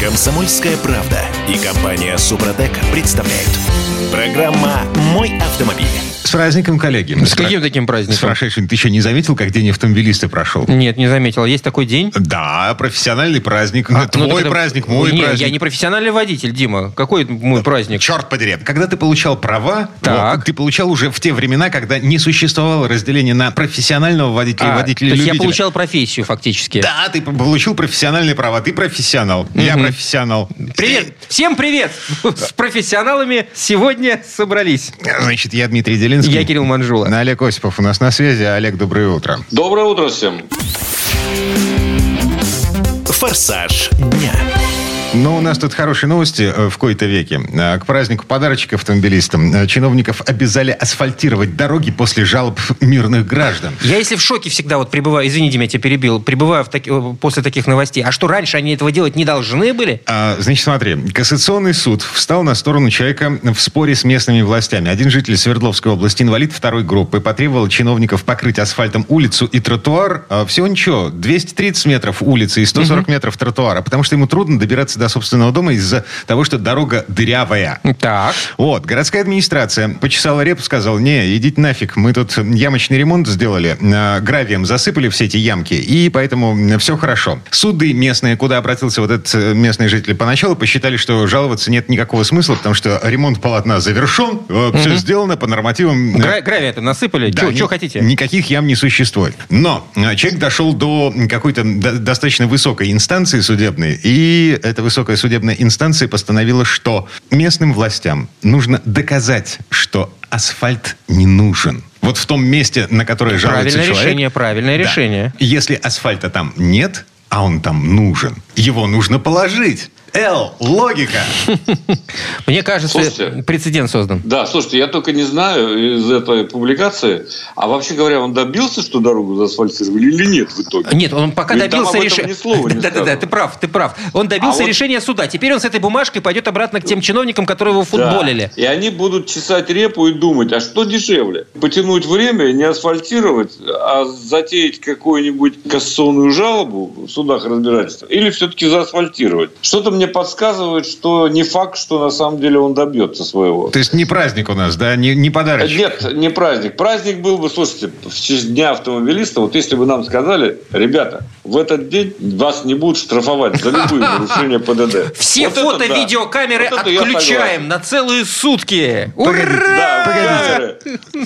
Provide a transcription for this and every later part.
Комсомольская правда и компания Супротек представляют. Программа «Мой автомобиль». С праздником, коллеги. С каким таким С праздником? прошедшим. Ты еще не заметил, как день автомобилиста прошел? Нет, не заметил. Есть такой день? Да, профессиональный праздник. А, ну, Твой так это- праздник, мой Не, праздник. я не профессиональный водитель, Дима. Какой мой праздник? Черт подери. Когда ты получал права, Так. вот, ты получал уже в те времена, когда не существовало разделения на профессионального водителя и А, водителя то есть я получал профессию фактически. Да, ты получил профессиональные права. Ты профессионал. Я профессионал. Привет! Всем привет! С профессионалами сегодня собрались. Значит, я Дмитрий Делинский. Я Кирилл Манжула. Олег Осипов у нас на связи. Олег, доброе утро. Доброе утро всем. «Форсаж дня». Ну, у нас тут хорошие новости э, в кои-то веке. Э, К празднику подарочек автомобилистам э, чиновников обязали асфальтировать дороги после жалоб мирных граждан. Я если в шоке всегда вот пребываю, извини, Дима, я тебя перебил, пребываю в таки- после таких новостей. А что, раньше они этого делать не должны были? А, Значит, смотри, Кассационный суд встал на сторону человека в споре с местными властями. Один житель Свердловской области, инвалид второй группы, потребовал чиновников покрыть асфальтом улицу и тротуар. А, Всего ничего, 230 метров улицы и 140 метров тротуара, потому что ему трудно добираться до собственного дома из-за того, что дорога дырявая. Так. Вот, городская администрация почесала репу, сказала, не, идите нафиг, мы тут ямочный ремонт сделали, э, гравием засыпали все эти ямки, и поэтому все хорошо. Суды местные, куда обратился вот этот э, местный житель поначалу, посчитали, что жаловаться нет никакого смысла, потому что ремонт полотна завершен, все сделано по нормативам. э, Гра- гравия это насыпали? да, Что хотите? Никаких ям не существует. Но э, человек дошел до какой-то до- достаточно высокой инстанции судебной, и эта высокая судебная инстанция постановила, что местным властям нужно доказать, что асфальт не нужен. Вот в том месте, на которое жалуется Правильное человек. решение, правильное Да. решение. Если асфальта там нет, а он там нужен, его нужно положить. Л, логика. Мне кажется, Слушайте. прецедент создан. Да, слушайте, я только не знаю из этой публикации, а вообще говоря, он добился, что дорогу заасфальтировали или нет в итоге? Нет, он пока Ведь добился решения. ни слова не Да, да, да, сказано. ты прав, ты прав. Он добился А вот- решения суда. Теперь он с этой бумажкой пойдет обратно к тем чиновникам, которые его футболили. Да. И они будут чесать репу и думать, а что дешевле? Потянуть время не асфальтировать, а затеять какую-нибудь кассационную жалобу в судах разбирательства? Или все-таки заасфальтировать? Что-то мне подсказывает, что не факт, что на самом деле он добьется своего. То есть не праздник у нас, да, не, не подарочек. Нет, не праздник. Праздник был бы, слушайте, в честь Дня автомобилиста, вот если бы нам сказали, ребята, в этот день вас не будут штрафовать за любые нарушения ПДД. Все Вот это фото, да. видеокамеры Вот отключаем на целые сутки. Погодите, Ура! Да,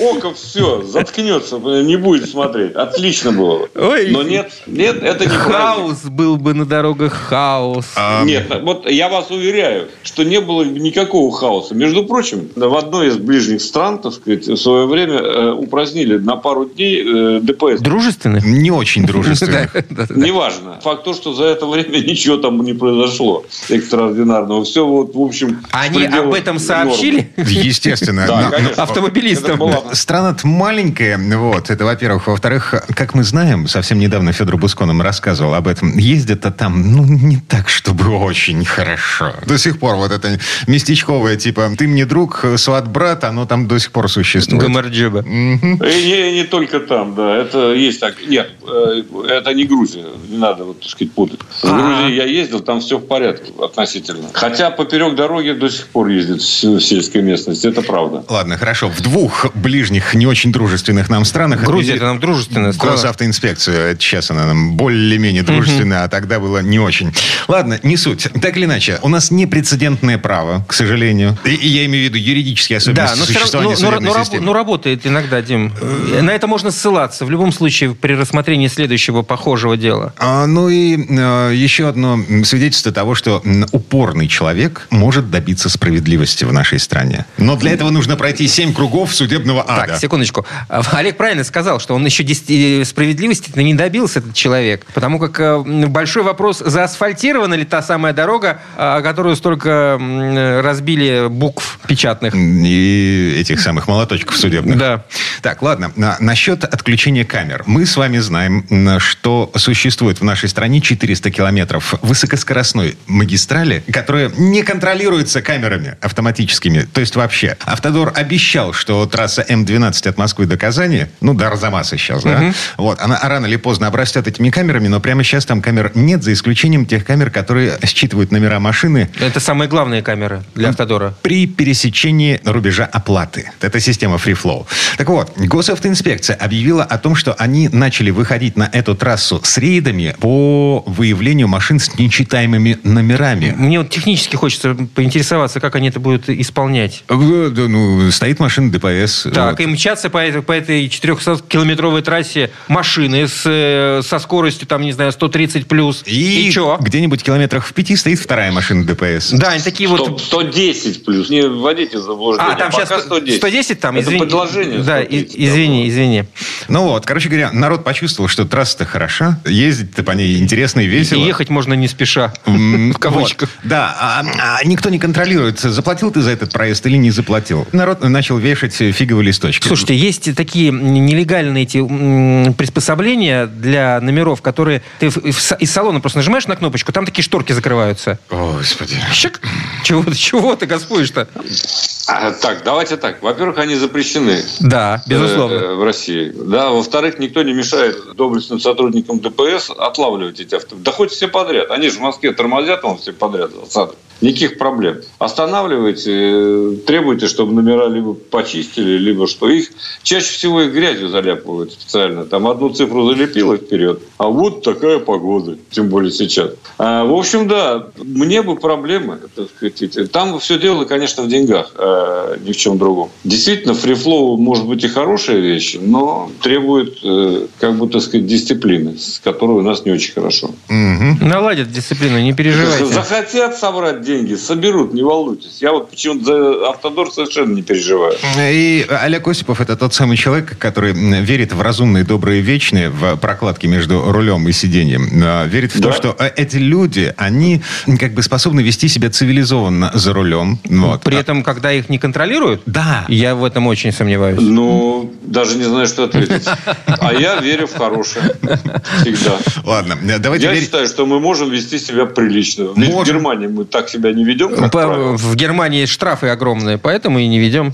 Око все, заткнется, не будет смотреть. Отлично было бы. Ой. Но нет, нет, это не праздник. Хаос был бы на дорогах, хаос. А, Нет, вот я вас уверяю, что не было никакого хаоса. Между прочим, в одной из ближних стран, так сказать, в свое время э, упразднили на пару дней э, ДПС. Дружественных? Не очень да. Неважно. Факт то, что за это время ничего там не произошло экстраординарного. Все вот, в общем... Они об этом сообщили Естественно. Да, Это была- Страна-то маленькая, вот, это во-первых. Во-вторых, как мы знаем, совсем недавно Федор Бускон нам рассказывал об этом, ездят-то там, ну, не так, чтобы очень хорошо. До сих пор вот это местечковое, типа, ты мне друг, сват-брат, оно там до сих пор существует. Гамарджиба. И не, не только там, да. Это есть так. Нет, э, это не Грузия. Не надо, вот, так сказать, путать. В. Грузии я ездил, там все в порядке относительно. Хотя поперек дороги до сих пор ездят в сельской местности. Это правда. Ладно, хорошо. В двух ближних, не очень дружественных нам странах... Грузия это нам дружественная страна. Госавтоинспекцию. Это сейчас она нам более-менее дружественная, а тогда было не очень. Ладно, не суть. Так или иначе, у нас непрецедентное право, к сожалению. И, я имею в виду юридические особенности Да, но, равно, существования ну, судебной ну, рабо- системы. ну, работает иногда, Дим. На это можно ссылаться в любом случае при рассмотрении следующего похожего дела. А, ну и э, еще одно свидетельство того, что упорный человек может добиться справедливости в нашей стране. Но для этого нужно пройти семь кругов судебного ада. Так, секундочку. А, Олег правильно сказал, что он еще 10 справедливости не добился, этот человек. Потому как э, большой вопрос, заасфальтирована ли та самая дорога, а, которую столько м, разбили букв печатных. И этих самых молоточков судебных. Да. Так, ладно. На- насчет отключения камер. Мы с вами знаем, что существует в нашей стране 400 километров высокоскоростной магистрали, которая не контролируется камерами автоматическими. То есть вообще. Автодор обещал, что трасса М12 от Москвы до Казани, ну, до Арзамаса сейчас, да, вот, она рано или поздно обрастет этими камерами, но прямо сейчас там камер нет, за исключением тех камер, которые считывают номера машины Это самые главные камеры для автодора. при пересечении рубежа оплаты. Это система Free Flow. Так вот, госавтоинспекция объявила о том, что они начали выходить на эту трассу с рейдами по выявлению машин с нечитаемыми номерами. Мне вот технически хочется поинтересоваться, как они это будут исполнять. Э, да, Ну, стоит машина ДПС. Так, вот. и мчатся по этой, по этой 400-километровой трассе машины с, э, со скоростью, там, не знаю, 130 плюс. И, чё? где-нибудь километрах в пяти стоит вторая машина ДПС. Да, они такие вот... 110 плюс. Не вводите в заблуждение. А, там Пока сейчас 110. 110 там, Это извини. предложение. Да, 130, и- извини, извини. Ну вот, короче говоря, народ почувствовал, что трасса-то хороша, ездить-то по ней интересно и И весело. ехать можно не спеша. В кавычках. Да, а, а никто не контролирует, заплатил ты за этот проезд или не заплатил. Народ начал вешать фиговые листочки. Слушайте, есть такие нелегальные эти приспособления для номеров, которые ты из салона просто нажимаешь на кнопочку, там такие шторки закрываются. О, Господи. Щик. Чего, ты- чего ты господишь-то? А, так, давайте так. Во-первых, они запрещены. Да, безусловно. э, в России. Да, во-вторых, никто не мешает доблестным сотрудникам ДПС отлавливать эти авто. Да хоть все подряд. Они же в Москве тормозят вам все подряд. Никаких проблем. Останавливайте, э, требуйте, чтобы номера либо почистили, либо что. Их чаще всего их грязью заляпывают специально. Там одну цифру залепило вперед, а вот такая погода, тем более сейчас. А, в общем, да, мне бы проблемы. так сказать. Там все дело, конечно, в деньгах, а ни в чем другом. Действительно, фрифлоу может быть и хорошая вещь, но требует, э, как бы, так сказать, дисциплины, с которой у нас не очень хорошо. Мгм. Наладят дисциплину, не переживайте. Захотят собрать деньги, соберут, не волнуйтесь. Я вот почему-то за автодор совершенно не переживаю. И Олег Осипов это тот самый человек, который верит в разумные, добрые, вечные, в прокладки между рулем и сиденьем. А, Верит в то, Да. что э, эти люди, они как бы способны вести себя цивилизованно за рулем. Вот. При А- этом, когда их не контролируют, Да. я в этом очень сомневаюсь. Ну, даже не знаю, что ответить. А я верю в хорошее. Всегда. Ладно, э, давайте Я верить- считаю, что мы можем вести себя прилично. Ведь в. Германии мы так себя не ведем, По- в Германии штрафы огромные, поэтому и не ведем.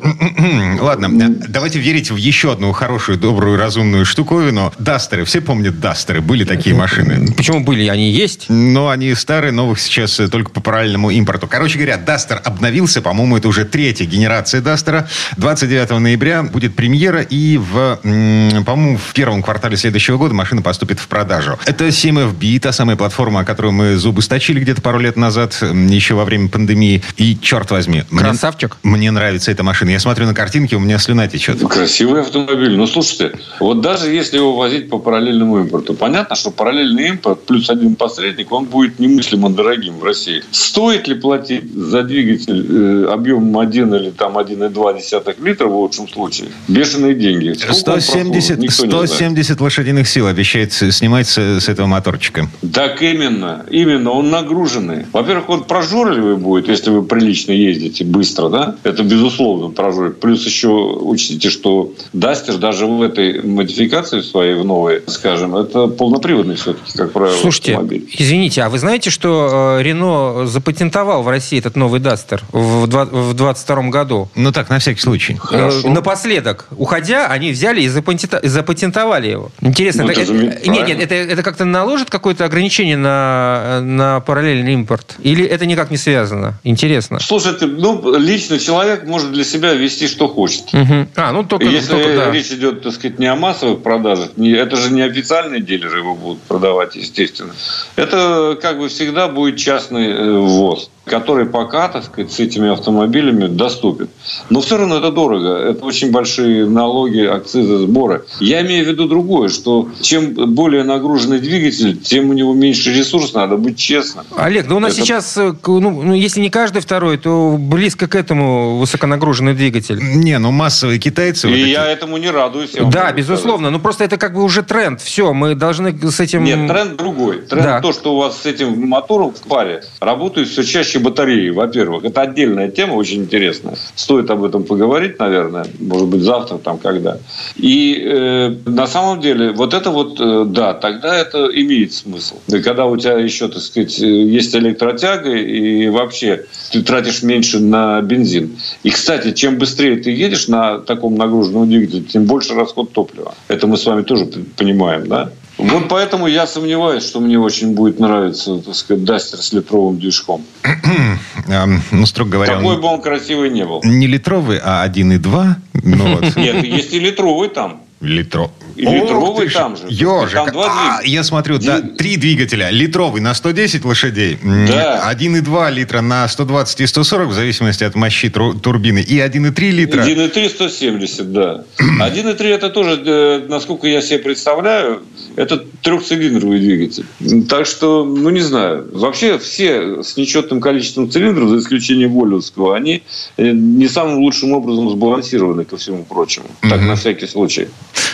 Ладно, э, давайте верить в еще одну хорошую, добрую, разумную штуковину. Дастеры. Все помнят Дастеры. Были такие машины. Почему были? Они есть. Но они старые, новых сейчас э, только по параллельному импорту. Короче говоря, Дастер обновился. По-моему, это уже третья генерация Дастера. 29 ноября будет премьера. И, в, по-моему, в первом квартале следующего года машина поступит в продажу. Это 7FB, та самая платформа, о которой мы зубы сточили где-то пару лет назад, еще во время пандемии. И, черт возьми, мне- Красавчик. Мне, нравится эта машина. Я смотрю на картинки, у меня слюна течет. Красивый автомобиль. Ну, слушайте, вот даже если его возить по параллельному импорту, понятно, что параллельный импорт плюс один посредник, он будет немыслимо дорогим в России. Стоит ли платить за двигатель э, объемом 1 или там 1,2 литра в лучшем случае? Бешеные деньги. Сколько он 170, прослужит, никто не знает. 170 лошадиных сил обещает снимать с, с этого моторчика. Так именно, именно, он нагруженный. Во-первых, он прожорливый будет, если вы прилично ездите, быстро, да? Это безусловно прожорливый. Плюс еще учтите, что Дастер даже в этой модификации своей, в новой, скажем, это полноприводный все-таки, как правило, Слушайте, автомобиль. извините, а вы знаете, что э, Рено запатентовал в России этот новый Дастер в два- в 22 году? Ну так, на всякий случай. Хорошо. Э, Напоследок, уходя, они взяли и запатентовали его. Интересно, Ну, это, это это- нет, нет, это, это как-то наложит какое-то ограничение на, на параллельный импорт? Или это никак не связано? Интересно. Слушайте, ну, лично человек может для себя вести, что хочет. Мгм. А, ну только, Если только да. речь идет, так сказать, не о массовых продажах, не, это же не официальные дилеры его будут продавать, естественно. Это, как бы всегда, будет частный э, ввоз, который пока, так сказать, с этими автомобилями доступен. Но все равно это дорого. Это очень большие налоги, акцизы, сборы. Я имею в виду другое, что чем более нагруженный двигатель, тем у него меньше ресурсов, надо быть честным. Олег, да у нас Это- сейчас, э, ну, ну, если не каждый второй, то близко к этому высоконагруженный двигатель. Не, ну массовые китайцы... И вот эти- я этому не радуюсь. я Да, безусловно. Ну просто это как бы уже тренд. Все, мы должны с этим... Нет, тренд другой. Тренд Да. то, что у вас с этим мотором в паре работают все чаще вообще батареи, во-первых. Это отдельная тема, очень интересная. Стоит об этом поговорить, наверное, может быть, завтра там когда. И э, на самом деле, вот это вот, э, да, тогда это имеет смысл. И когда у тебя еще, так сказать, есть электротяга, и вообще ты тратишь меньше на бензин. И, кстати, чем быстрее ты едешь на таком нагруженном двигателе, тем больше расход топлива. Это мы с вами тоже понимаем, да? Вот поэтому я сомневаюсь, что мне очень будет нравиться, так сказать, Дастер с литровым движком. Эм, ну, строго говоря... Какой бы он красивый не был. Не литровый, а 1,2. Ну, Нет, есть и литровый там. Литро... И литровый там же. Ежик. Там два а, я смотрю, да, три двигателя. Литровый на 110 лошадей. Да. 1,2 литра на 120 и 140, в зависимости от мощи турбины. И 1,3 литра. 1,3 170, да. 1,3 это тоже, э, насколько я себе представляю, это трехцилиндровый двигатель. Так что, ну не знаю. Вообще все с нечетным количеством цилиндров, за исключением Воллевского, они э, не самым лучшим образом сбалансированы, ко всему прочему. Так, на всякий случай.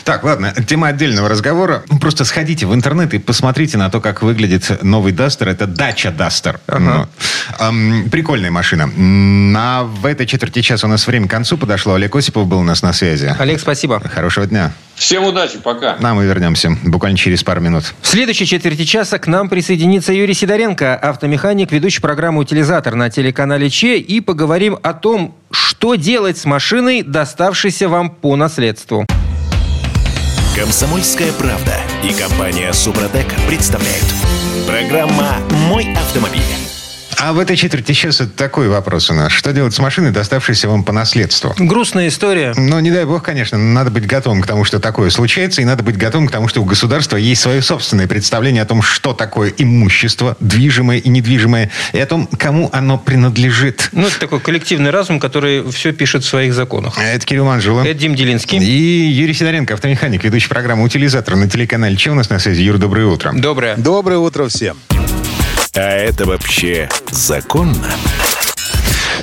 Так, ладно, тема отдельного разговора. Ну, просто сходите в интернет и посмотрите на то, как выглядит новый Дастер. Это Дача Дастер. Ага. Ну, эм, прикольная машина. На, в этой четверти часа у нас время к концу подошло. Олег Осипов был у нас на связи. Олег, спасибо. Хорошего дня. Всем удачи, пока. На, мы вернемся буквально через пару минут. В следующей четверти часа к нам присоединится Юрий Сидоренко, автомеханик, ведущий программу «Утилизатор» на телеканале ЧЕ. И поговорим о том, что делать с машиной, доставшейся вам по наследству. Комсомольская правда и компания Супротек представляют. Программа «Мой автомобиль». А в этой четверти часа такой вопрос у нас. Что делать с машиной, доставшейся вам по наследству? Грустная история. Ну, не дай бог, конечно. Надо быть готовым к тому, что такое случается, и надо быть готовым к тому, что у государства есть свое собственное представление о том, что такое имущество, движимое и недвижимое, и о том, кому оно принадлежит. Ну, это такой коллективный разум, который все пишет в своих законах. Это Кирилл Манжула. Это Дим Делинский. И Юрий Сидоренко, автомеханик, ведущий программу «Утилизатор» на телеканале «Че у нас на связи?» Юр, доброе утро. Доброе. Доброе утро всем. А это вообще законно?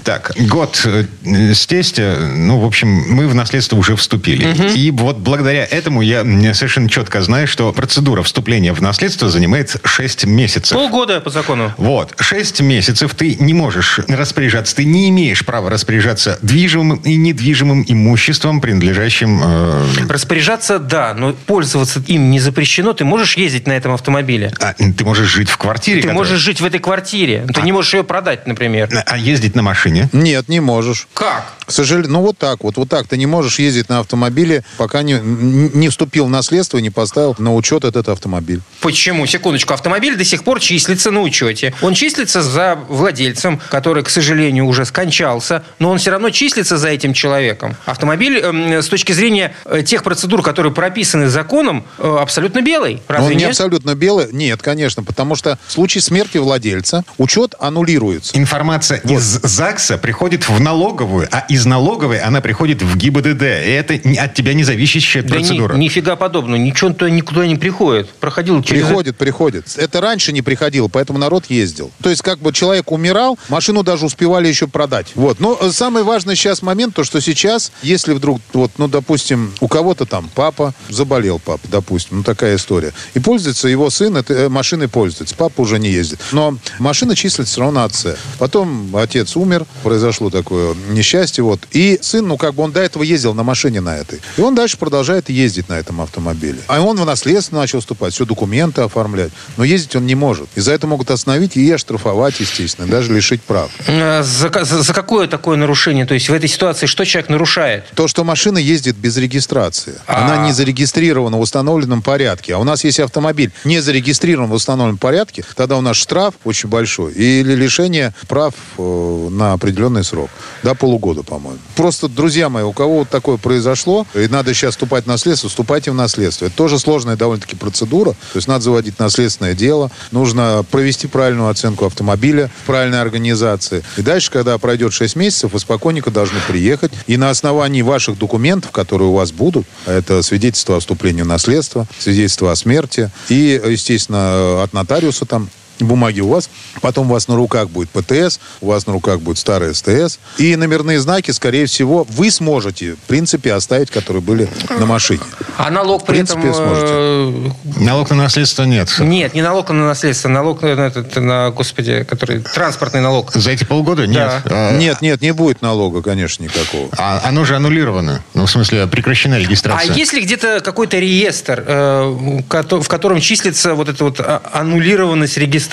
Так, год э, с тестя, ну, в общем, мы в наследство уже вступили. Угу. И вот благодаря этому я совершенно четко знаю, что процедура вступления в наследство занимает 6 месяцев. Полгода по закону. Вот. 6 месяцев ты не можешь распоряжаться, ты не имеешь права распоряжаться движимым и недвижимым имуществом, принадлежащим... Э... Распоряжаться, да, но пользоваться им не запрещено. Ты можешь ездить на этом автомобиле. А, ты можешь жить в квартире. Ты которая... можешь жить в этой квартире. Ты а... не можешь ее продать, например. А ездить на машине? Машине? Нет, не можешь. Как? К сожалению, ну вот так вот, вот так. Ты не можешь ездить на автомобиле, пока не, не вступил в наследство и не поставил на учет этот автомобиль. Почему? Секундочку. Автомобиль до сих пор числится на учете. Он числится за владельцем, который, к сожалению, уже скончался, но он все равно числится за этим человеком. Автомобиль э, с точки зрения э, тех процедур, которые прописаны законом, э, абсолютно белый. Разве он нет? не абсолютно белый? Нет, конечно, потому что в случае смерти владельца учет аннулируется. Информация вот. из ЗАГСа приходит в налоговую, а из налоговой она приходит в ГИБДД. И это от тебя не зависящая да процедура. Ни, нифига подобного. Ничего то никуда не приходит. Проходил через... Приходит, приходит. Это раньше не приходило, поэтому народ ездил. То есть как бы человек умирал, машину даже успевали еще продать. Вот. Но самый важный сейчас момент, то, что сейчас, если вдруг, вот, ну, допустим, у кого-то там папа, заболел папа, допустим, ну, такая история. И пользуется его сын, этой э, машиной пользуется. Папа уже не ездит. Но машина числится все равно отце. Потом отец умер, произошло такое несчастье, вот. И сын, ну, как бы он до этого ездил на машине на этой. И он дальше продолжает ездить на этом автомобиле. А он в наследство начал вступать, все документы оформлять. Но ездить он не может. И за это могут остановить и оштрафовать, естественно, даже лишить прав. А за, за, за какое такое нарушение? То есть в этой ситуации что человек нарушает? То, что машина ездит без регистрации. А... Она не зарегистрирована в установленном порядке. А у нас, если автомобиль не зарегистрирован в установленном порядке, тогда у нас штраф очень большой или лишение прав э, на определенный срок. До полугода, по-моему. Просто, друзья мои, у кого вот такое произошло, и надо сейчас вступать в наследство, вступайте в наследство. Это тоже сложная довольно-таки процедура. То есть надо заводить наследственное дело, нужно провести правильную оценку автомобиля в правильной организации. И дальше, когда пройдет 6 месяцев, вы спокойненько должны приехать. И на основании ваших документов, которые у вас будут, это свидетельство о вступлении в наследство, свидетельство о смерти и, естественно, от нотариуса там бумаги у вас, потом у вас на руках будет ПТС, у вас на руках будет старый СТС, и номерные знаки, скорее всего, вы сможете, в принципе, оставить, которые были на машине. А налог при В принципе, этом... э, Налог на наследство нет. Нет, не налог на наследство, налог на, этот, на, господи, который транспортный налог. За эти полгода нет. Да. А, Нет, нет, не будет налога, конечно, никакого. а оно же аннулировано. Ну, в смысле, прекращена А регистрация. есть ли где-то какой-то реестр, э, в котором числится вот эта вот а, аннулированность регистрации?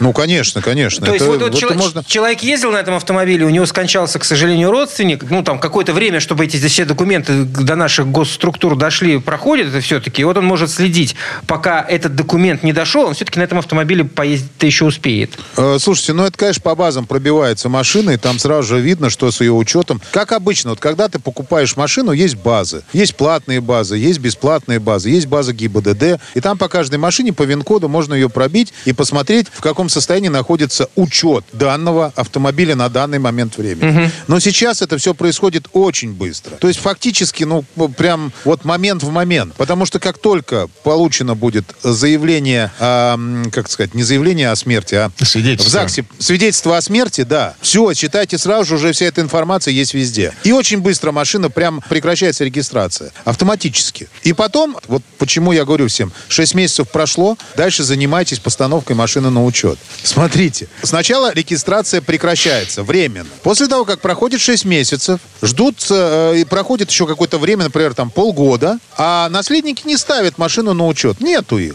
Ну, конечно, конечно. То есть Это- вот, вот это чело- можно... человек ездил на этом автомобиле, у него скончался, к сожалению, родственник. Ну, там какое-то время, чтобы эти все документы до наших госструктур дошли, проходит это все-таки. И вот он может следить, пока этот документ не дошел, он все-таки на этом автомобиле поездить-то еще успеет. Э, Слушайте, ну это, конечно, по базам пробивается машина, и там сразу же видно, что с ее учетом. Как обычно, вот когда ты покупаешь машину, есть базы. Есть платные базы, есть бесплатные базы, есть база ГИБДД. И там по каждой машине по ВИН-коду можно ее пробить и посмотреть, в каком состоянии находится учет данного автомобиля на данный момент времени. Но сейчас это все происходит очень быстро. То есть фактически, ну, прям вот момент в момент. Потому что как только получено будет заявление, м, как сказать, не заявление о смерти, а Свидетельство. в ЗАГСе свидетельство о смерти, да. Все, читайте сразу же, уже вся эта информация есть везде. И очень быстро машина прям прекращается регистрация. Автоматически. И потом, вот почему я говорю всем, 6 месяцев прошло, дальше занимайтесь постановкой машины на учет. Смотрите, сначала регистрация прекращается временно. После того, как проходит 6 месяцев, ждут, э, и проходит еще какое-то время, например, там полгода, а наследники не ставят машину на учет. Нету их.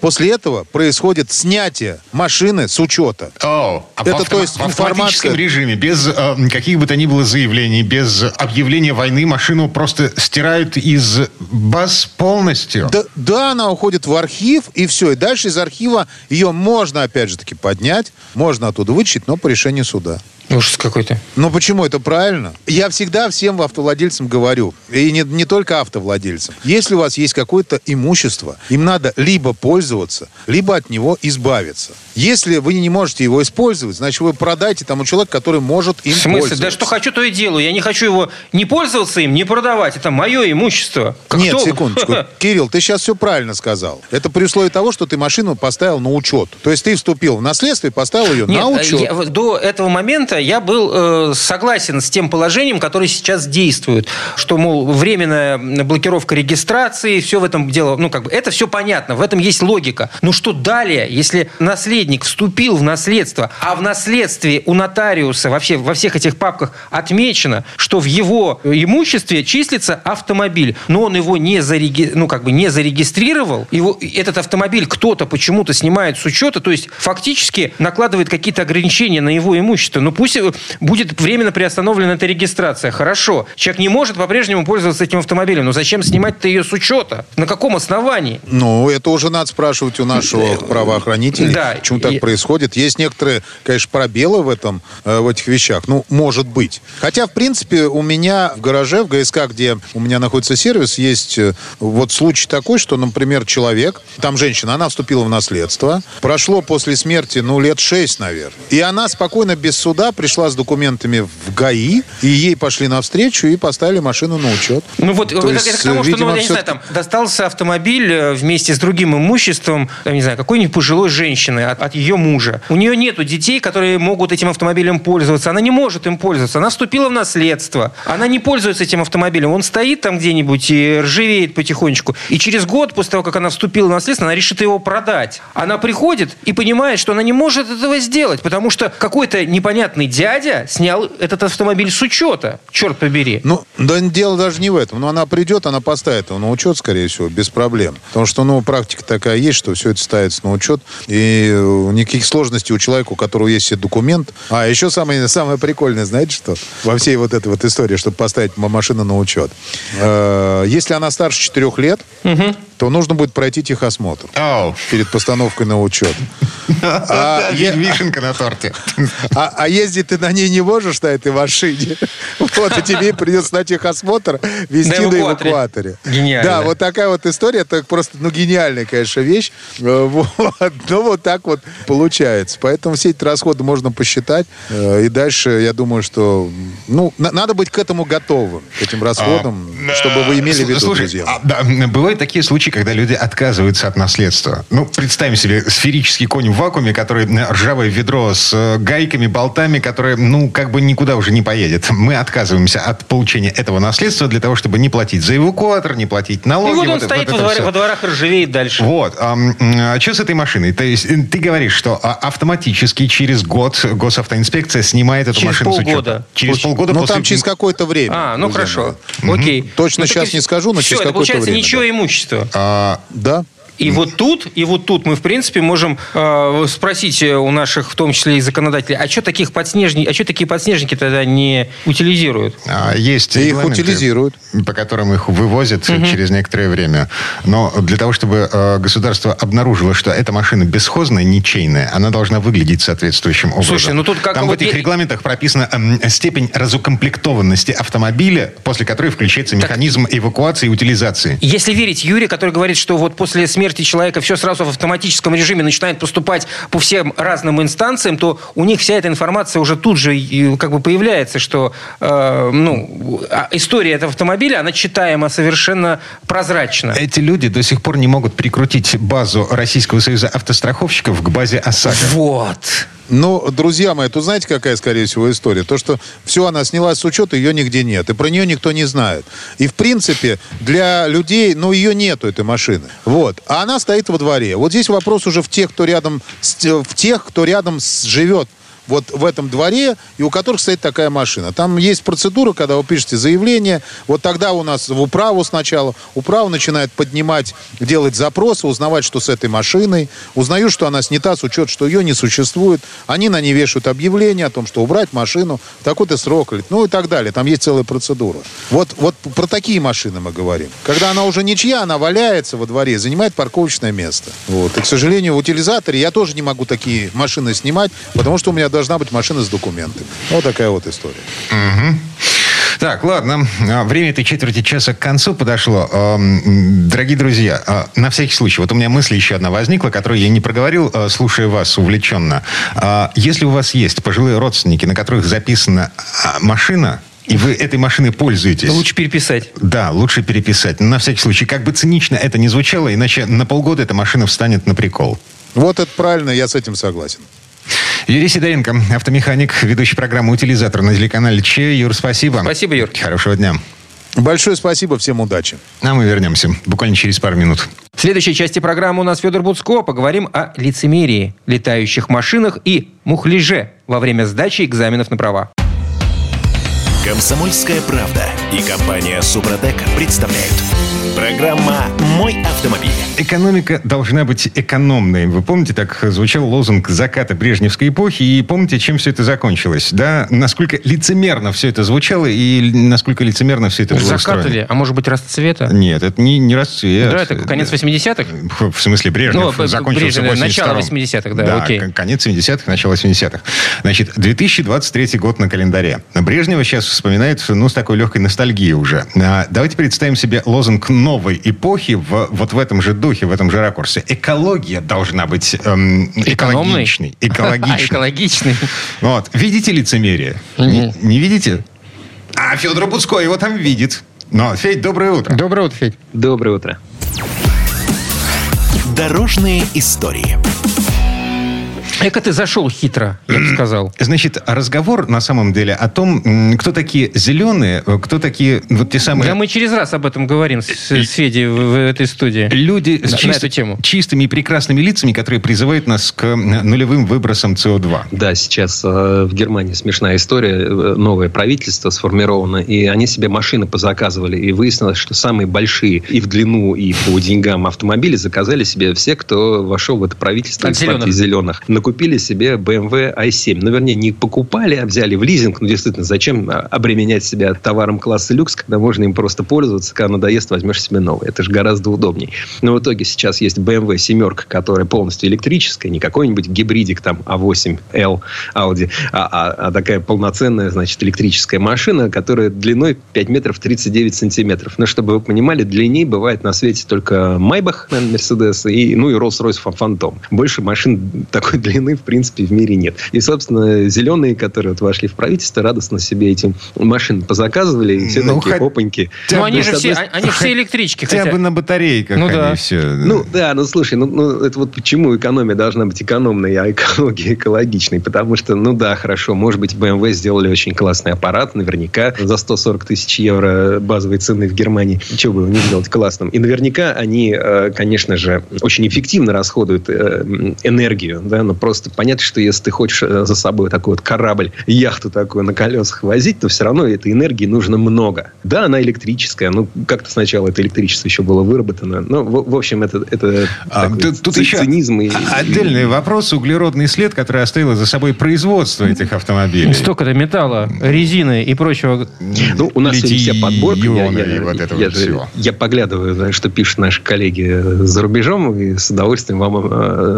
После этого происходит снятие машины с учета. А Это, то есть, в информация- режиме, без э, каких бы то ни было заявлений, без объявления войны, машину просто стирают из баз полностью. Да, да, она уходит в архив, и все. И дальше из архива ее можно, опять же таки, поднять, можно оттуда вычесть, но по решению суда. Ужас какой-то. Но почему это правильно? Я всегда всем автовладельцам говорю, и не, не только автовладельцам, если у вас есть какое-то имущество, им надо либо пользоваться, либо от него избавиться. Если вы не можете его использовать, значит, вы продайте тому человеку, который может им В смысле? пользоваться. Да что хочу, то и делаю. Я не хочу его не пользоваться им, не продавать. Это мое имущество. Как Нет, кто? секундочку. Кирилл, ты сейчас все правильно сказал. Это при условии того, что ты машину поставил на учет. То есть ты вступил в наследство и поставил ее Нет, на учет. я- до этого момента я был э, согласен с тем положением, которое сейчас действует, что, мол, временная блокировка регистрации, все в этом дело, ну, как бы, это все понятно, в этом есть логика. Но что далее, если наследник вступил в наследство, а в наследстве у нотариуса вообще во всех этих папках отмечено, что в его имуществе числится автомобиль, но он его не, зареги... ну, как бы не зарегистрировал, его... этот автомобиль кто-то почему-то снимает с учета, то есть фактически накладывает какие-то ограничения на его имущество. Ну пусть э, будет временно приостановлена эта регистрация. Хорошо. Человек не может по-прежнему пользоваться этим автомобилем. Но зачем снимать-то ее с учета? На каком основании? Ну, это уже надо спрашивать у нашего правоохранителя, Да, почему так и- происходит. Есть некоторые, конечно, пробелы в этом, э, в этих вещах. Ну, может быть. Хотя, в принципе, у меня в гараже, в ГСК, где у меня находится сервис, есть э, вот случай такой, что, например, человек, там женщина, она вступила в наследство, прошло после смерти, ну, лет шесть, наверное. И она спокойно, без суда, пришла с документами в ГАИ, и ей пошли навстречу и поставили машину на учет. Ну вот, То вот есть, это к тому, что, видимо, ну, я не знаю, там достался автомобиль э, вместе с другим имуществом, там, не знаю, какой-нибудь пожилой женщины от, от ее мужа. У нее нету детей, которые могут этим автомобилем пользоваться. Она не может им пользоваться. Она вступила в наследство. Она не пользуется этим автомобилем. Он стоит там где-нибудь и ржавеет потихонечку. И через год, после того, как она вступила в наследство, она решит его продать. Она приходит и понимает, что она не может этого сделать, потому что какой-то непонятный дядя снял этот автомобиль с учета. Черт побери. Ну, да дело даже не в этом. Но она придет, она поставит его на учет, скорее всего, без проблем. Потому что, ну, практика такая есть, что все это ставится на учет. И э, никаких сложностей у человека, у которого есть все документ. А еще самое, самое прикольное, знаете что? Во всей вот этой вот истории, чтобы поставить машину на учет. Э, Если она старше 4 лет, то нужно будет пройти техосмотр Оу. перед постановкой на учет. А, Ви- Вишенка на торте. А, а ездить ты на ней не можешь на этой машине. Вот, и тебе придется на техосмотр везти На эвакуаторе. Гениально. Да, вот такая вот история. Это просто, ну, гениальная, конечно, вещь. Э, Вот. Но вот так вот получается. Поэтому все эти расходы можно посчитать. Э, И дальше, я думаю, что... Ну, на- надо быть к этому готовым, к этим расходам, чтобы вы имели в виду, Слушай, друзья. а, да, бывают такие случаи, когда люди отказываются от наследства. Ну, представим себе сферический конь в вакууме, который э, ржавое ведро с э, гайками, болтами, которые, ну, как бы никуда уже не поедет. Мы отказываемся от получения этого наследства для того, чтобы не платить за эвакуатор, не платить налоги. И вот он вот- стоит вот во, дворе- во дворах и ржавеет дальше. Вот. А, а что с этой машиной? То есть э, ты говоришь, что а, автоматически через год госавтоинспекция снимает эту Через машину с учета. полгода. Через полгода Ну, после... там через какое-то время. А, ну друзья хорошо. Окей. Точно Ну, сейчас не скажу, но всё, через это какое-то получается время, ничего да. имущества. А, Да. И вот тут, и вот тут мы, в принципе, можем э, спросить э, у наших, в том числе и законодателей, а что таких подснежников, а что такие подснежники тогда не утилизируют? А, Есть И их утилизируют. по которым их вывозят через некоторое время. Но для того, чтобы э, государство обнаружило, что эта машина бесхозная, ничейная, она должна выглядеть соответствующим образом. Слушай, ну тут как Там в вот этих я- регламентах прописана эм, степень разукомплектованности автомобиля, после которой включается механизм эвакуации и утилизации. Если верить Юре, который говорит, что вот после смерти человека все сразу в автоматическом режиме начинает поступать по всем разным инстанциям, то у них вся эта информация уже тут же как бы появляется, что э, ну, а история этого автомобиля, она читаема совершенно прозрачно. Эти люди до сих пор не могут прикрутить базу Российского союза автостраховщиков к базе ОСАГО. Вот. Ну, друзья мои, тут знаете, какая, скорее всего, история? То, что все, она снялась с учета, ее нигде нет. И про нее никто не знает. И, в принципе, для людей, ну, ее нету, этой машины. Вот. А она стоит во дворе. Вот здесь вопрос уже в тех, кто рядом, в тех, кто рядом живет вот в этом дворе, и у которых стоит такая машина. Там есть процедура, когда вы пишете заявление, вот тогда у нас в управу сначала, управа начинает поднимать, делать запросы, узнавать, что с этой машиной, узнают, что она снята с учета, что ее не существует, они на ней вешают объявление о том, что убрать машину в такой-то срок, ну и так далее. Там есть целая процедура. Вот, вот про такие машины мы говорим. Когда она уже ничья, она валяется во дворе, занимает парковочное место. Вот. И, к сожалению, в утилизаторе я тоже не могу такие машины снимать, потому что у меня должна быть машина с документами. Вот такая вот история. Так, ладно. А, Время этой четверти часа к концу подошло. Эм, Дорогие друзья, э, на всякий случай, вот у меня мысль еще одна возникла, которую я не проговорил, слушая вас увлеченно. А, Если у вас есть пожилые родственники, на которых записана а, машина, и вы этой машиной пользуетесь... Лучше переписать. Да, лучше переписать. На всякий случай, как бы цинично это ни звучало, иначе на полгода эта машина встанет на прикол. Вот это правильно, я с этим согласен. Юрий Сидоренко, автомеханик, ведущий программы «Утилизатор» на телеканале Че. Юр, спасибо. Спасибо, Юр. Хорошего дня. Большое спасибо, всем удачи. А мы вернемся буквально через пару минут. В следующей части программы у нас Федор Буцко. Поговорим о лицемерии, летающих машинах и мухляже во время сдачи экзаменов на права. Комсомольская правда и компания Супротек представляют. Программа «Мой автомобиль». Экономика должна быть экономной. Вы помните, так звучал лозунг заката Брежневской эпохи, и помните, чем все это закончилось? Да, насколько лицемерно все это звучало, и насколько лицемерно все это было устроено. Закатали, а может быть расцвета? Нет, это не, не расцвет. Да, это конец 80-х? В смысле, Брежнев Ну, закончился Брежнев, в 82 начало 80-х, да, окей. кон- конец 70-х, начало 80-х. Значит, 2023 год на календаре. Брежнева сейчас вспоминает, ну, с такой легкой ностальгией уже. А, Давайте представим себе лозунг новой эпохи в, вот в этом же духе, в этом же ракурсе. Экология должна быть эм, Экономной? экологичной. А, Экологичной. экологичный. Вот. Видите лицемерие? Не, не видите? А Федор Буцко его там видит. Но, Федь, доброе утро. Доброе утро, Федь. Доброе утро. Дорожные истории. Эка ты зашел хитро, я бы сказал. Значит, разговор на самом деле о том, кто такие зеленые, э, кто такие вот те самые Да мы через раз об этом говорим с, с Федей в, в этой студии. люди с чисто- эту тему. чистыми и прекрасными лицами, которые призывают нас к нулевым выбросам СО2. Да, сейчас э, в Германии смешная история. Э, Новое правительство сформировано, и они себе машины позаказывали. И выяснилось, что самые большие и в длину, и по деньгам автомобили заказали себе все, кто вошел в это правительство От из партии зеленых. Накупили себе BMW i7. Ну, вернее, не покупали, а взяли в лизинг. Ну, действительно, зачем а, обременять себя товаром класса люкс, когда можно им просто пользоваться, когда надоест, возьмешь себе новый. Это же гораздо удобней. Но в итоге сейчас есть BMW семерка, которая полностью электрическая, не какой-нибудь гибридик там A8L Audi, а, а- а такая полноценная, значит, электрическая машина, которая длиной 5 метров 39 сантиметров. Но чтобы вы понимали, длиннее бывает на свете только наверное, Мерседес, и, ну и Rolls-Royce Phantom. Больше машин такой длины длины, в принципе, в мире нет. И, собственно, зеленые, которые вот вошли в правительство, радостно себе эти машины позаказывали, и все Ну, такие хоть- опаньки. Ну, они же все, они все электрички. Хотя хотя- бы на батарейках Ну они да. все. Ну да, ну слушай, ну, ну, это вот почему экономия должна быть экономной, а экология экологичной. Потому что, ну да, хорошо, может быть, BMW сделали очень классный аппарат, наверняка за 140 тысяч евро базовой цены в Германии. Чего бы его не сделать классным. И наверняка они, э, конечно же, очень эффективно расходуют э, энергию, да, но просто понятно, что если ты хочешь э, за собой такой вот корабль, яхту такую на колесах возить, то все равно этой энергии нужно много. Да, она электрическая, ну как-то сначала это электричество еще было выработано. Ну, в, в общем, это, это А, тут, тут ци- еще цинизм. и- отдельный вопрос. Углеродный след, который оставило за собой производство этих автомобилей. Столько-то металла, резины и прочего. Ну, у нас сегодня вся подборка. Я, я- и вот это я всего. я поглядываю, что пишут наши коллеги за рубежом, и с удовольствием вам,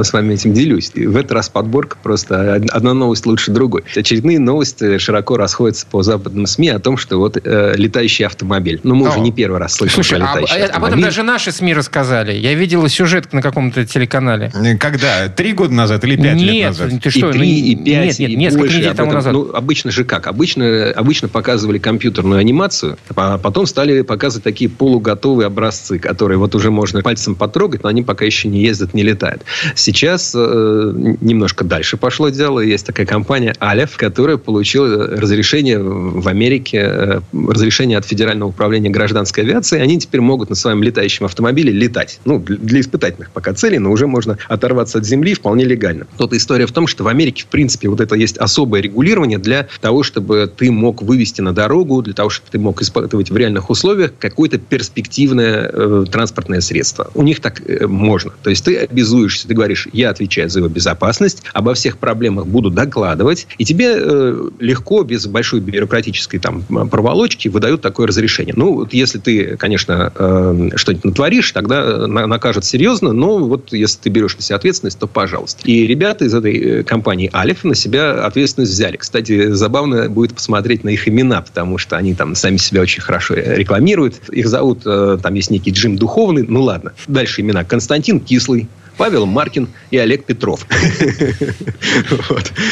э, с вами этим делюсь. И в этот раз подборка просто од- одна новость лучше другой. Очередные новости широко расходятся по западным СМИ о том, что вот э, летающий автомобиль. Ну, мы О. уже не первый раз слышим Слушай, про об, летающий а- об этом автомобиль. даже наши СМИ рассказали. Я видел сюжет на каком-то телеканале. Когда? Три года назад или пять лет Нет, назад? ты что? и ну, три, и пять, Нет, нет, и несколько больше недель тому этом. назад. Ну, обычно же как? Обычно, обычно показывали компьютерную анимацию, а потом стали показывать такие полуготовые образцы, которые вот уже можно пальцем потрогать, но они пока еще не ездят, не летают. Сейчас э, немножко дальше пошло дело. Есть такая компания Алев, которая получила разрешение в Америке, э, разрешение от Федерального управления гражданской авиации. Они теперь могут на своем летающем автомобиле летать. Ну, для испытательных пока целей, но уже можно оторваться от земли вполне легально. Тут история в том, что в Америке, в принципе, вот это есть особое регулирование для того, чтобы ты мог вывести на дорогу, для того, чтобы ты мог испытывать в реальных условиях какое-то перспективное э, транспортное средство. У них так э, можно. То есть ты обязуешься, ты говоришь, я отвечаю за его безопасность, обо всех проблемах буду докладывать, и тебе э, легко, без большой бюрократической там проволочки выдают такое разрешение. Ну, вот если ты, конечно, э, что-нибудь натворишь, тогда э, на- накажут серьезно, но вот если ты берешь на себя ответственность, то пожалуйста. И ребята из этой э, компании Алиф на себя ответственность взяли. Кстати, забавно будет посмотреть на их имена, потому что они там сами себя очень хорошо рекламируют. Их зовут, э, там есть некий Джим Духовный, ну ладно. Дальше имена. Константин Кислый, Павел Маркин и Олег Петров. То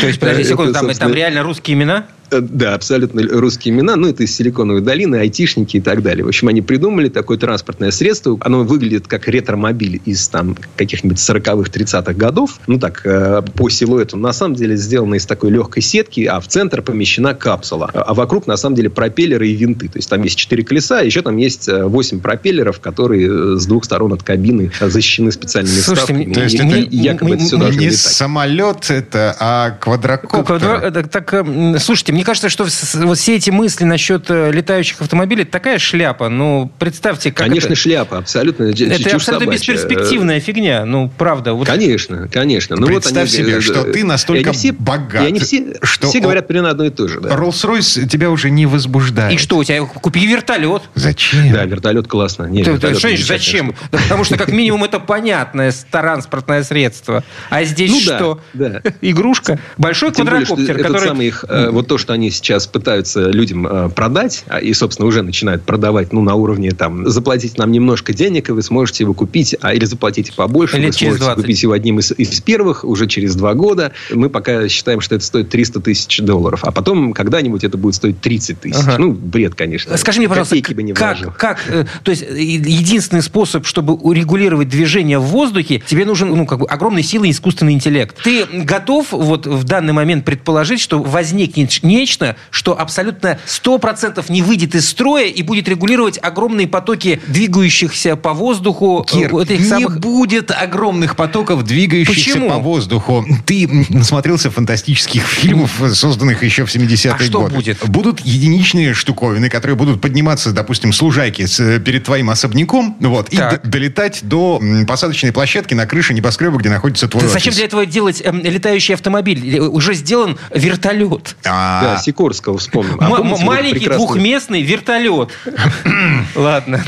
есть, подожди секунду, там, реально русские имена? Э, Да, абсолютно русские имена. Ну, это из Силиконовой долины, айтишники и так далее. В общем, они придумали такое транспортное средство. Оно выглядит как ретромобиль из там каких-нибудь 40-х, 30-х годов. Ну, так, э, по силуэту. На самом деле сделано из такой легкой сетки, а в центр помещена капсула. А вокруг, на самом деле, пропеллеры и винты. То есть, там есть 4 колеса, а еще там есть 8 пропеллеров, которые э, с двух сторон от кабины защищены специальными Слушайте, вставками. То есть И- это и якобы это все мне- должно Не летать. самолет это, а квадрокоптер. Квадро- Так, э, слушайте, мне кажется, что вот все эти мысли насчет э, летающих автомобилей это такая шляпа. Ну, представьте, как Конечно, это... шляпа, абсолютно. Это чушь абсолютно собачья. бесперспективная фигня. Ну, правда. Вот Конечно, конечно. Ну, вот Представь они, себе, э, что ты и настолько все, богат, И они все, что все о- говорят примерно одно и то же. Да, Роллс-Ройс тебя уже не возбуждает. И что у тебя? Купи вертолет. Зачем? да вертолет классно. Не, Ты- ты- вертолет что значит, замечательная зачем? Да потому что, как минимум, это понятное транспортное средство. А здесь Ну да, что? да. Игрушка? Большой Тем более, квадрокоптер, этот который... самый их, э, вот то, что они сейчас пытаются людям э, продать, а, и, собственно, уже начинают продавать, ну, на уровне, там, заплатите нам немножко денег, и вы сможете его купить, а, или заплатите побольше, Лет вы сможете 20. купить его одним из, из первых, уже через два года. Мы пока считаем, что это стоит 300 тысяч долларов, а потом когда-нибудь это будет стоить 30 тысяч. Ага. Ну, бред, конечно. Скажи мне, пожалуйста, Копейки бы не вложил. как, как, э, то есть э, единственный способ, чтобы урегулировать движение в воздухе, тебе нужен ну, как бы огромной силы искусственный интеллект. Ты готов вот в данный момент предположить, что возникнет нечто, что абсолютно 100% не выйдет из строя и будет регулировать огромные потоки двигающихся по воздуху э, Кир, этих не самых... будет огромных потоков, двигающихся Почему? по воздуху. Ты насмотрелся фантастических фильмов, созданных еще в 70-е А что годы. будет? Будут единичные штуковины, которые будут подниматься, допустим, с лужайки с, э, перед твоим особняком, вот, и Так. д- долетать до посадочной площадки на крыше небоскреба, где находится твой Да зачем офис. для этого делать эм, летающий автомобиль? Э, Уже сделан вертолет. А, Да, Сикорского вспомним. А помните, маленький прекрасный- двухместный вертолет. Ладно.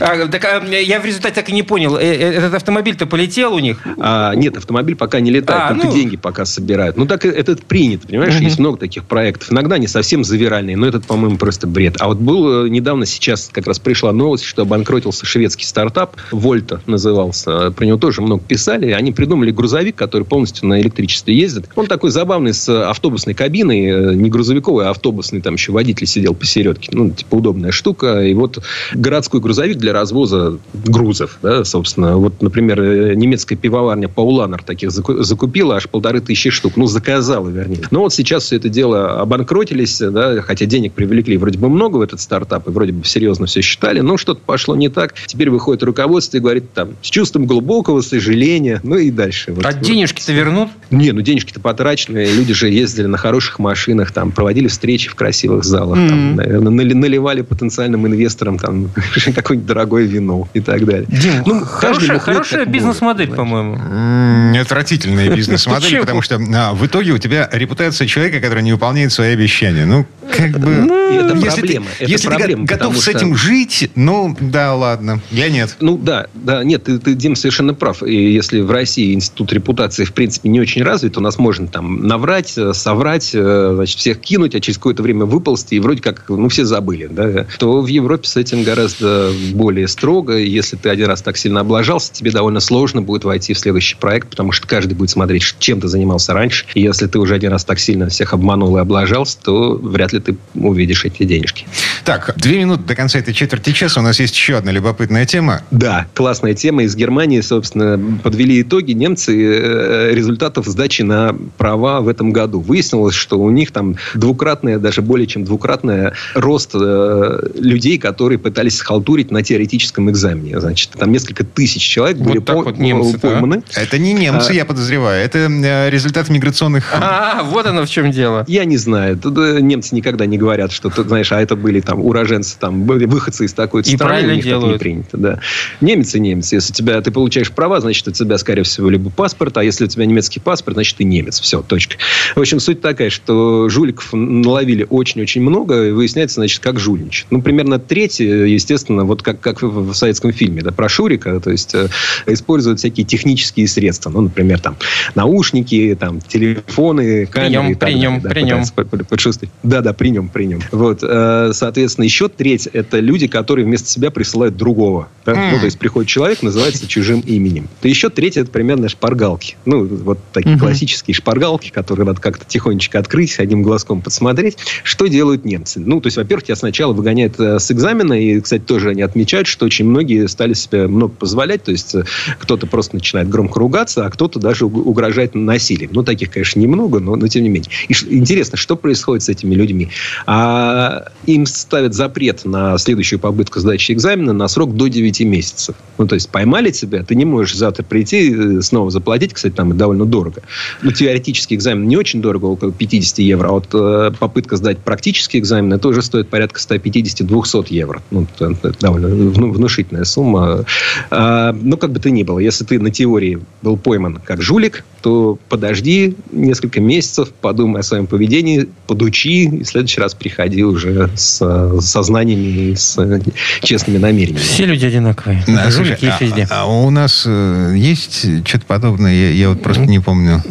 А, так, а, я в результате так и не понял. э, э, Этот автомобиль-то полетел у них? А, нет, автомобиль пока не летает, А, только ну. деньги пока собирают. Ну, так и- это принято, понимаешь? Есть много таких проектов. Иногда они совсем завиральные, но этот, по-моему, просто бред. А вот был э, недавно, сейчас как раз пришла новость, что обанкротился шведский стартап, Вольта назывался. Про него тоже много писали. Они придумали грузовик, который полностью на электричестве ездит. Он такой забавный, с автобусной кабиной, не грузовиковый, а автобусный, там еще водитель сидел посередке. Ну, типа удобная штука. И вот городской грузовик для развоза грузов, да, собственно. Вот, например, э, немецкая пивоварня Пауланер таких заку- закупила аж полторы тысячи штук. Ну, заказала, вернее. Но вот сейчас все это дело обанкротились, да, хотя денег привлекли вроде бы много в этот стартап, и вроде бы серьезно все считали, но что-то пошло не так. Теперь выходит руководство и говорит там с чувством глубокого сожаления, ну и дальше. Вот. А денежки-то вернут? Не, ну денежки-то потраченные. Люди же ездили на хороших машинах, там, проводили встречи в красивых залах, там, Мгм. наверное, нали- наливали потенциальным инвесторам там какое-нибудь дорогое вино и так далее. Дим, Ну, хорошая, хорошая бизнес-модель, по-моему. Отвратительная бизнес-модель, потому что а, в итоге у тебя репутация человека, который не выполняет свои обещания. Ну, как бы... И это проблема. Если ты готов с этим жить, ну, да, ладно. Я нет. Ну да, да, нет, ты, ты, Дим, совершенно прав. И если в России институт репутации, в принципе, не очень развит, у нас можно там наврать, э, соврать, э, значит, всех кинуть, а через какое-то время выползти, и вроде как, ну, все забыли, да, то в Европе с этим гораздо более строго. Если ты один раз так сильно облажался, тебе довольно сложно будет войти в следующий проект, потому что каждый будет смотреть, чем ты занимался раньше. И если ты уже один раз так сильно всех обманул и облажался, то вряд ли ты увидишь эти денежки. Так, две минуты до конца этой четверти часа. У нас есть еще одна любопытная тема. Да, классная тема. Из Германии, собственно, подвели итоги немцы э, результатов сдачи на права в этом году. Выяснилось, что у них там двукратное, даже более чем двукратное рост э, людей, которые пытались схалтурить на теоретическом экзамене. Значит, там несколько тысяч человек Вот были так по- вот немцы-то, а? пойманы. Это не немцы, А. я подозреваю. Это э, результат миграционных... А, вот оно в чем дело. Я не знаю. Тут, э, немцы никогда не говорят, что, ты знаешь, а это были там уроженцы, там, были выходцы из такой И страны. правильно у них так не делают. принято, да. Немец и немец. Если у тебя, ты получаешь права, значит, у тебя, скорее всего, либо паспорт, а если у тебя немецкий паспорт, значит, ты немец. Все, точка. В общем, суть такая, что жуликов наловили очень-очень много, и выясняется, значит, как жульничать. Ну, примерно треть, естественно, вот как, как в, советском фильме, да, про Шурика, то есть э, используют всякие технические средства. Ну, например, там, наушники, там, телефоны, камеры и так при далее, нем, да, при нем. пытаются по- по- подшустить. Да, да, при нем, при нем. Вот, э, соответственно, еще треть это люди, которые вместо себя присылают другого. да. Ну, то есть приходит человек, называется чужим именем. То еще треть это примерно шпаргалки. Ну, вот такие Мгм. классические шпаргалки, которые надо как-то тихонечко открыть, одним глазком подсмотреть. Что делают немцы? Ну, то есть, во-первых, тебя сначала выгоняют э, с экзамена, и, кстати, тоже они отмечают, что очень многие стали себе много позволять, то есть, э, кто-то просто начинает громко ругаться, а кто-то даже уг- угрожает насилием. Ну, таких, конечно, немного, но, но тем не менее. И интересно, что происходит с этими людьми? А, им ставят запрет на следующую попытку сдачи экзамена на срок до 9 месяцев. Ну, то есть, поймали тебя, ты не можешь завтра прийти, э, снова заплатить, кстати, там довольно дорого. Ну, теоретический экзамен не очень дорого, около 50 евро, а вот э, попытка сдать практический экзамен, это уже стоит порядка 150-200 евро. Ну, это, это довольно вну- внушительная сумма. А, ну, как бы то ни было, если ты на теории был пойман как жулик, то подожди несколько месяцев, подумай о своем поведении, подучи, и в следующий раз приходи уже с сознаниями и с э, честными намерениями. Все люди одинаковые. Да, слушай, Жулики есть а- везде. А, у нас э, есть что-то подобное? Я, я вот просто не помню.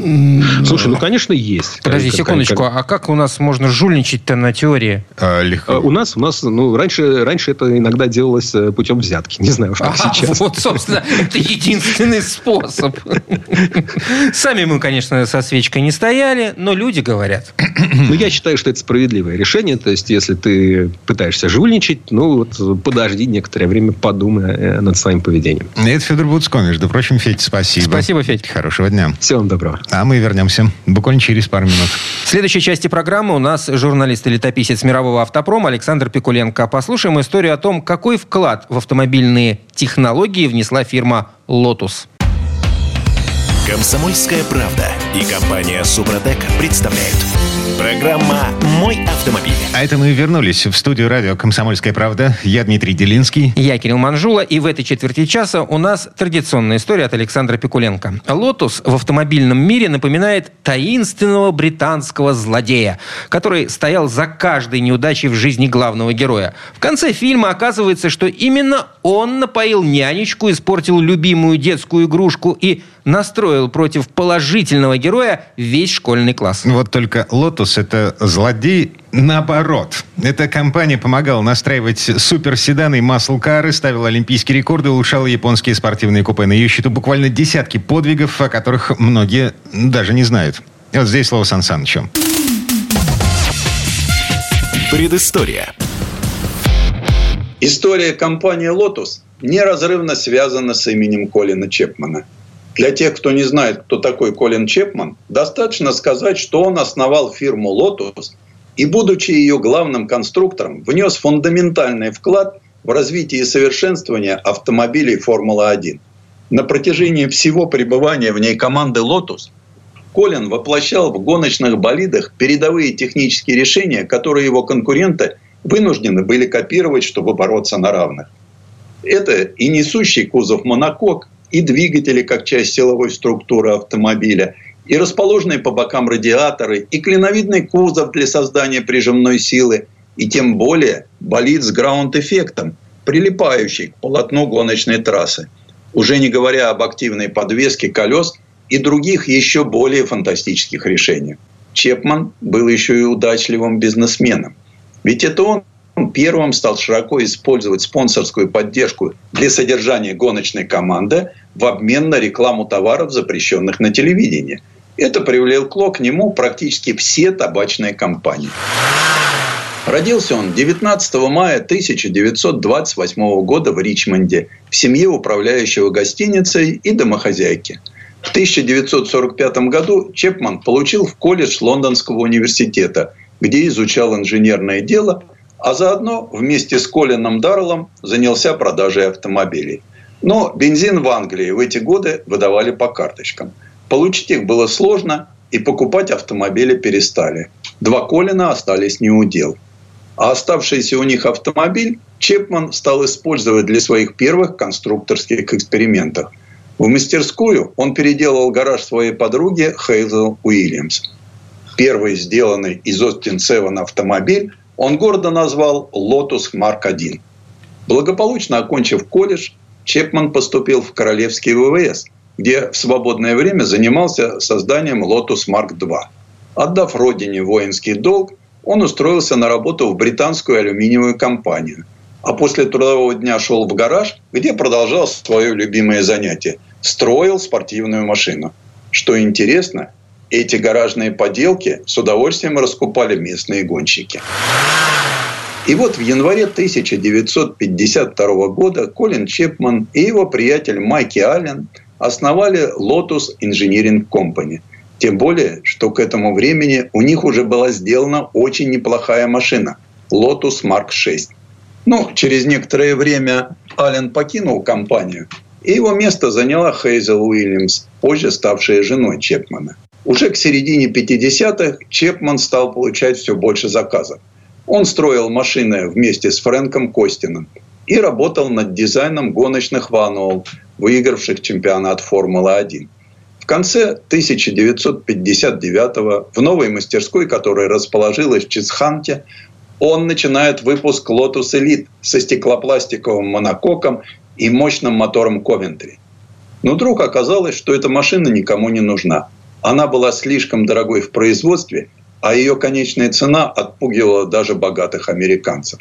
Слушай, ну, конечно, есть. Подожди Как- секундочку, как- а как у нас можно жульничать-то на теории? А, А, легко. У нас, у нас, ну, раньше, раньше это иногда делалось э, путем взятки. Не знаю, как А, сейчас. Вот, собственно, это единственный способ. Сами мы, конечно, со свечкой не стояли, но люди говорят. Ну, я считаю, что это справедливое решение. То есть, если ты пытаешься жульничать, ну, вот подожди некоторое время, подумай э, над своим поведением. Это Федор Буцко, между прочим. Федь, спасибо. Спасибо, Федь. Хорошего дня. Всего вам доброго. А мы вернемся буквально через пару минут. В следующей части программы у нас журналист и летописец мирового автопрома Александр Пикуленко. Послушаем историю о том, какой вклад в автомобильные технологии внесла фирма «Лотус». Комсомольская правда и компания Супротек представляют. Программа «Мой автомобиль». А это мы вернулись в студию радио «Комсомольская правда». Я Дмитрий Делинский. Я Кирилл Манжула. И в этой четверти часа у нас традиционная история от Александра Пикуленко. «Лотус» в автомобильном мире напоминает таинственного британского злодея, который стоял за каждой неудачей в жизни главного героя. В конце фильма оказывается, что именно он напоил нянечку, испортил любимую детскую игрушку и настроил против положительного героя весь школьный класс. Вот только «Лотус» — это злодей наоборот. Эта компания помогала настраивать суперседаны и маслкары, ставила олимпийские рекорды, улучшала японские спортивные купе. На ее счету буквально десятки подвигов, о которых многие даже не знают. И вот здесь слово Сан Санычу. Предыстория. История компании «Лотус» неразрывно связана с именем Колина Чепмана. Для тех, кто не знает, кто такой Колин Чепман, достаточно сказать, что он основал фирму «Лотус» и, будучи ее главным конструктором, внес фундаментальный вклад в развитие и совершенствование автомобилей Формулы-1. На протяжении всего пребывания в ней команды «Лотус» Колин воплощал в гоночных болидах передовые технические решения, которые его конкуренты вынуждены были копировать, чтобы бороться на равных. Это и несущий кузов монокок, и двигатели как часть силовой структуры автомобиля, и расположенные по бокам радиаторы, и клиновидный кузов для создания прижимной силы, и тем более болид с граунд-эффектом, прилипающий к полотну гоночной трассы. Уже не говоря об активной подвеске колес и других еще более фантастических решениях. Чепман был еще и удачливым бизнесменом. Ведь это он первым стал широко использовать спонсорскую поддержку для содержания гоночной команды в обмен на рекламу товаров, запрещенных на телевидении. Это привлекло к нему практически все табачные компании. Родился он 19 мая 1928 года в Ричмонде в семье управляющего гостиницей и домохозяйки. В 1945 году Чепман получил в колледж Лондонского университета, где изучал инженерное дело – а заодно вместе с Колином Дарлом занялся продажей автомобилей. Но бензин в Англии в эти годы выдавали по карточкам. Получить их было сложно, и покупать автомобили перестали. Два Колина остались не у дел. А оставшийся у них автомобиль Чепман стал использовать для своих первых конструкторских экспериментов. В мастерскую он переделал гараж своей подруги Хейзел Уильямс. Первый сделанный из Austin Seven автомобиль он гордо назвал «Лотус Марк-1». Благополучно окончив колледж, Чепман поступил в Королевский ВВС, где в свободное время занимался созданием «Лотус Марк-2». Отдав родине воинский долг, он устроился на работу в британскую алюминиевую компанию. А после трудового дня шел в гараж, где продолжал свое любимое занятие – строил спортивную машину. Что интересно, эти гаражные поделки с удовольствием раскупали местные гонщики. И вот в январе 1952 года Колин Чепман и его приятель Майки Аллен основали Lotus Engineering Company. Тем более, что к этому времени у них уже была сделана очень неплохая машина – Lotus Mark 6. Но через некоторое время Аллен покинул компанию, и его место заняла Хейзел Уильямс, позже ставшая женой Чепмана. Уже к середине 50-х Чепман стал получать все больше заказов. Он строил машины вместе с Фрэнком Костином и работал над дизайном гоночных вануол, выигравших чемпионат Формулы-1. В конце 1959 в новой мастерской, которая расположилась в Чисханте, он начинает выпуск Lotus Elite со стеклопластиковым монококом и мощным мотором Ковентри. Но вдруг оказалось, что эта машина никому не нужна – она была слишком дорогой в производстве, а ее конечная цена отпугивала даже богатых американцев.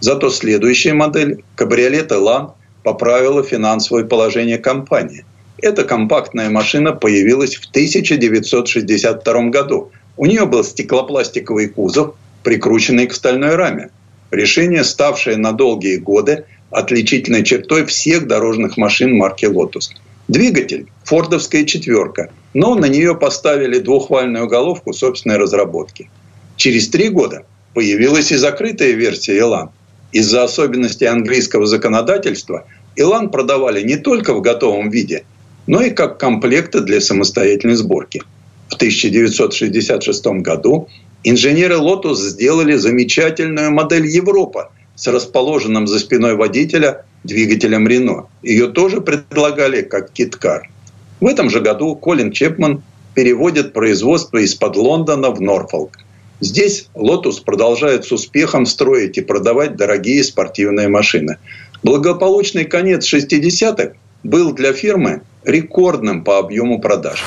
Зато следующая модель, кабриолет «Элан», поправила финансовое положение компании. Эта компактная машина появилась в 1962 году. У нее был стеклопластиковый кузов, прикрученный к стальной раме. Решение, ставшее на долгие годы отличительной чертой всех дорожных машин марки «Лотус». Двигатель – фордовская четверка, но на нее поставили двухвальную головку собственной разработки. Через три года появилась и закрытая версия Elan. Из-за особенностей английского законодательства Elan продавали не только в готовом виде, но и как комплекты для самостоятельной сборки. В 1966 году Инженеры Lotus сделали замечательную модель Европа с расположенным за спиной водителя двигателем Рено. Ее тоже предлагали как киткар. В этом же году Колин Чепман переводит производство из-под Лондона в Норфолк. Здесь Lotus продолжает с успехом строить и продавать дорогие спортивные машины. Благополучный конец 60-х был для фирмы рекордным по объему продаж.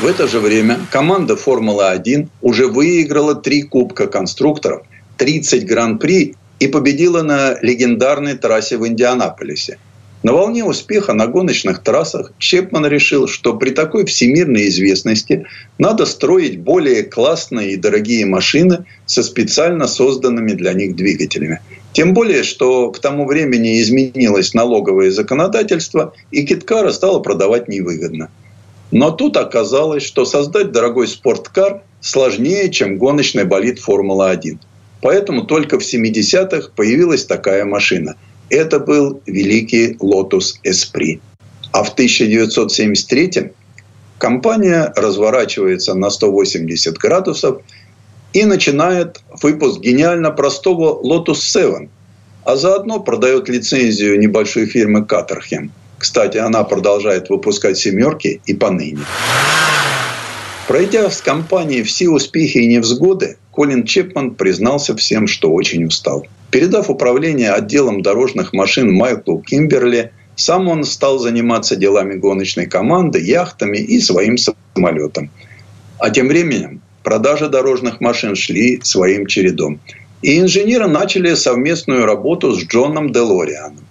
В это же время команда «Формула-1» уже выиграла три Кубка конструкторов, 30 Гран-при и победила на легендарной трассе в Индианаполисе. На волне успеха на гоночных трассах Чепман решил, что при такой всемирной известности надо строить более классные и дорогие машины со специально созданными для них двигателями. Тем более, что к тому времени изменилось налоговое законодательство, и Киткара стало продавать невыгодно. Но тут оказалось, что создать дорогой спорткар сложнее, чем гоночный болид Формула-1. Поэтому только в 70-х появилась такая машина. Это был великий Lotus Esprit. А в 1973 компания разворачивается на 180 градусов и начинает выпуск гениально простого Lotus 7, а заодно продает лицензию небольшой фирмы Caterham – кстати, она продолжает выпускать «семерки» и поныне. Пройдя с компанией все успехи и невзгоды, Колин Чепман признался всем, что очень устал. Передав управление отделом дорожных машин Майклу Кимберли, сам он стал заниматься делами гоночной команды, яхтами и своим самолетом. А тем временем продажи дорожных машин шли своим чередом. И инженеры начали совместную работу с Джоном Делорианом.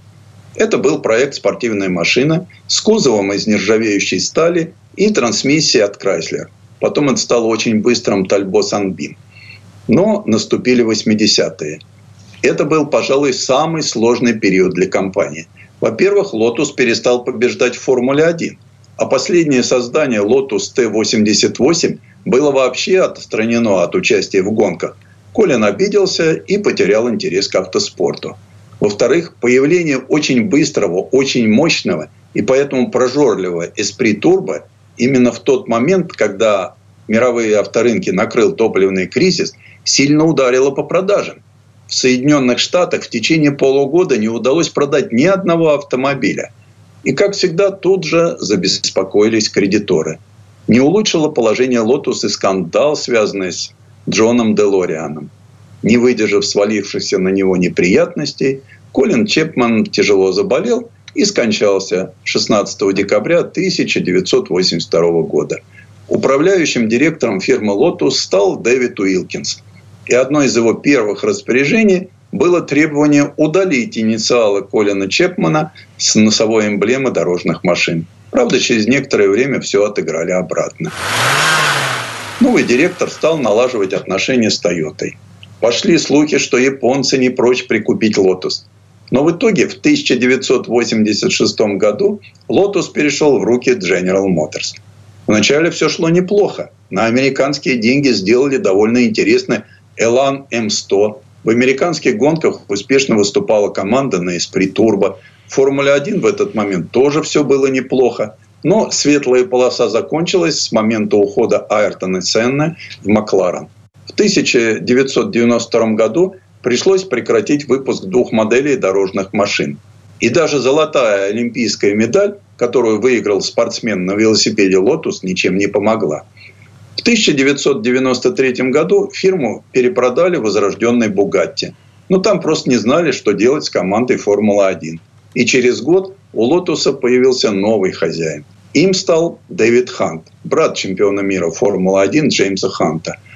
Это был проект спортивная машина с кузовом из нержавеющей стали и трансмиссией от Chrysler. Потом это стало очень быстрым Тальбо Санбин. Но наступили 80-е. Это был, пожалуй, самый сложный период для компании. Во-первых, Lotus перестал побеждать в Формуле-1. А последнее создание Lotus T88 было вообще отстранено от участия в гонках. Колин обиделся и потерял интерес к автоспорту. Во-вторых, появление очень быстрого, очень мощного и поэтому прожорливого Esprit Turbo именно в тот момент, когда мировые авторынки накрыл топливный кризис, сильно ударило по продажам. В Соединенных Штатах в течение полугода не удалось продать ни одного автомобиля. И, как всегда, тут же забеспокоились кредиторы. Не улучшило положение Lotus и скандал, связанный с Джоном Делорианом. Не выдержав свалившихся на него неприятностей, Колин Чепман тяжело заболел и скончался 16 декабря 1982 года. Управляющим директором фирмы «Лотус» стал Дэвид Уилкинс. И одно из его первых распоряжений было требование удалить инициалы Колина Чепмана с носовой эмблемы дорожных машин. Правда, через некоторое время все отыграли обратно. Новый директор стал налаживать отношения с Тойотой. Пошли слухи, что японцы не прочь прикупить «Лотус». Но в итоге в 1986 году Lotus перешел в руки General Motors. Вначале все шло неплохо. На американские деньги сделали довольно интересный Elan M100. В американских гонках успешно выступала команда на Esprit Turbo. В Формуле-1 в этот момент тоже все было неплохо. Но светлая полоса закончилась с момента ухода Айртона Сенна в Макларен. В 1992 году пришлось прекратить выпуск двух моделей дорожных машин. И даже золотая олимпийская медаль, которую выиграл спортсмен на велосипеде «Лотус», ничем не помогла. В 1993 году фирму перепродали возрожденной «Бугатти». Но там просто не знали, что делать с командой «Формула-1». И через год у «Лотуса» появился новый хозяин. Им стал Дэвид Хант, брат чемпиона мира Формулы-1 Джеймса Ханта –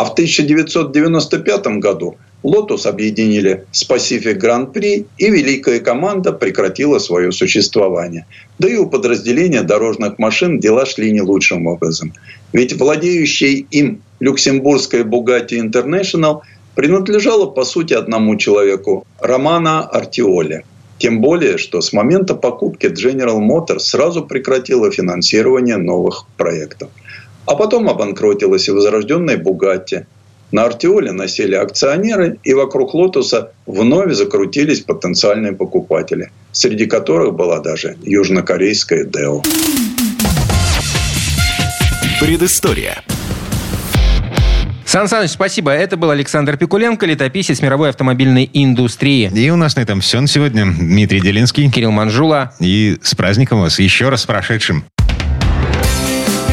а в 1995 году «Лотус» объединили с Pacific Grand-Prix, и великая команда прекратила свое существование. Да и у подразделения дорожных машин дела шли не лучшим образом. Ведь владеющий им люксембургская Bugatti International принадлежала, по сути, одному человеку – Романо Артиоли. Тем более, что с момента покупки General Motors сразу прекратила финансирование новых проектов. А потом обанкротилась и возрожденная «Бугатти». На Артиоли насели акционеры, и вокруг «Лотуса» вновь закрутились потенциальные покупатели, среди которых была даже южнокорейская «Дэу». Предыстория. Сан Саныч, спасибо. Это был Александр Пикуленко, летописец мировой автомобильной индустрии. И у нас на этом все на сегодня. Дмитрий Делинский. Кирилл Манжула. И с праздником вас еще раз с прошедшим.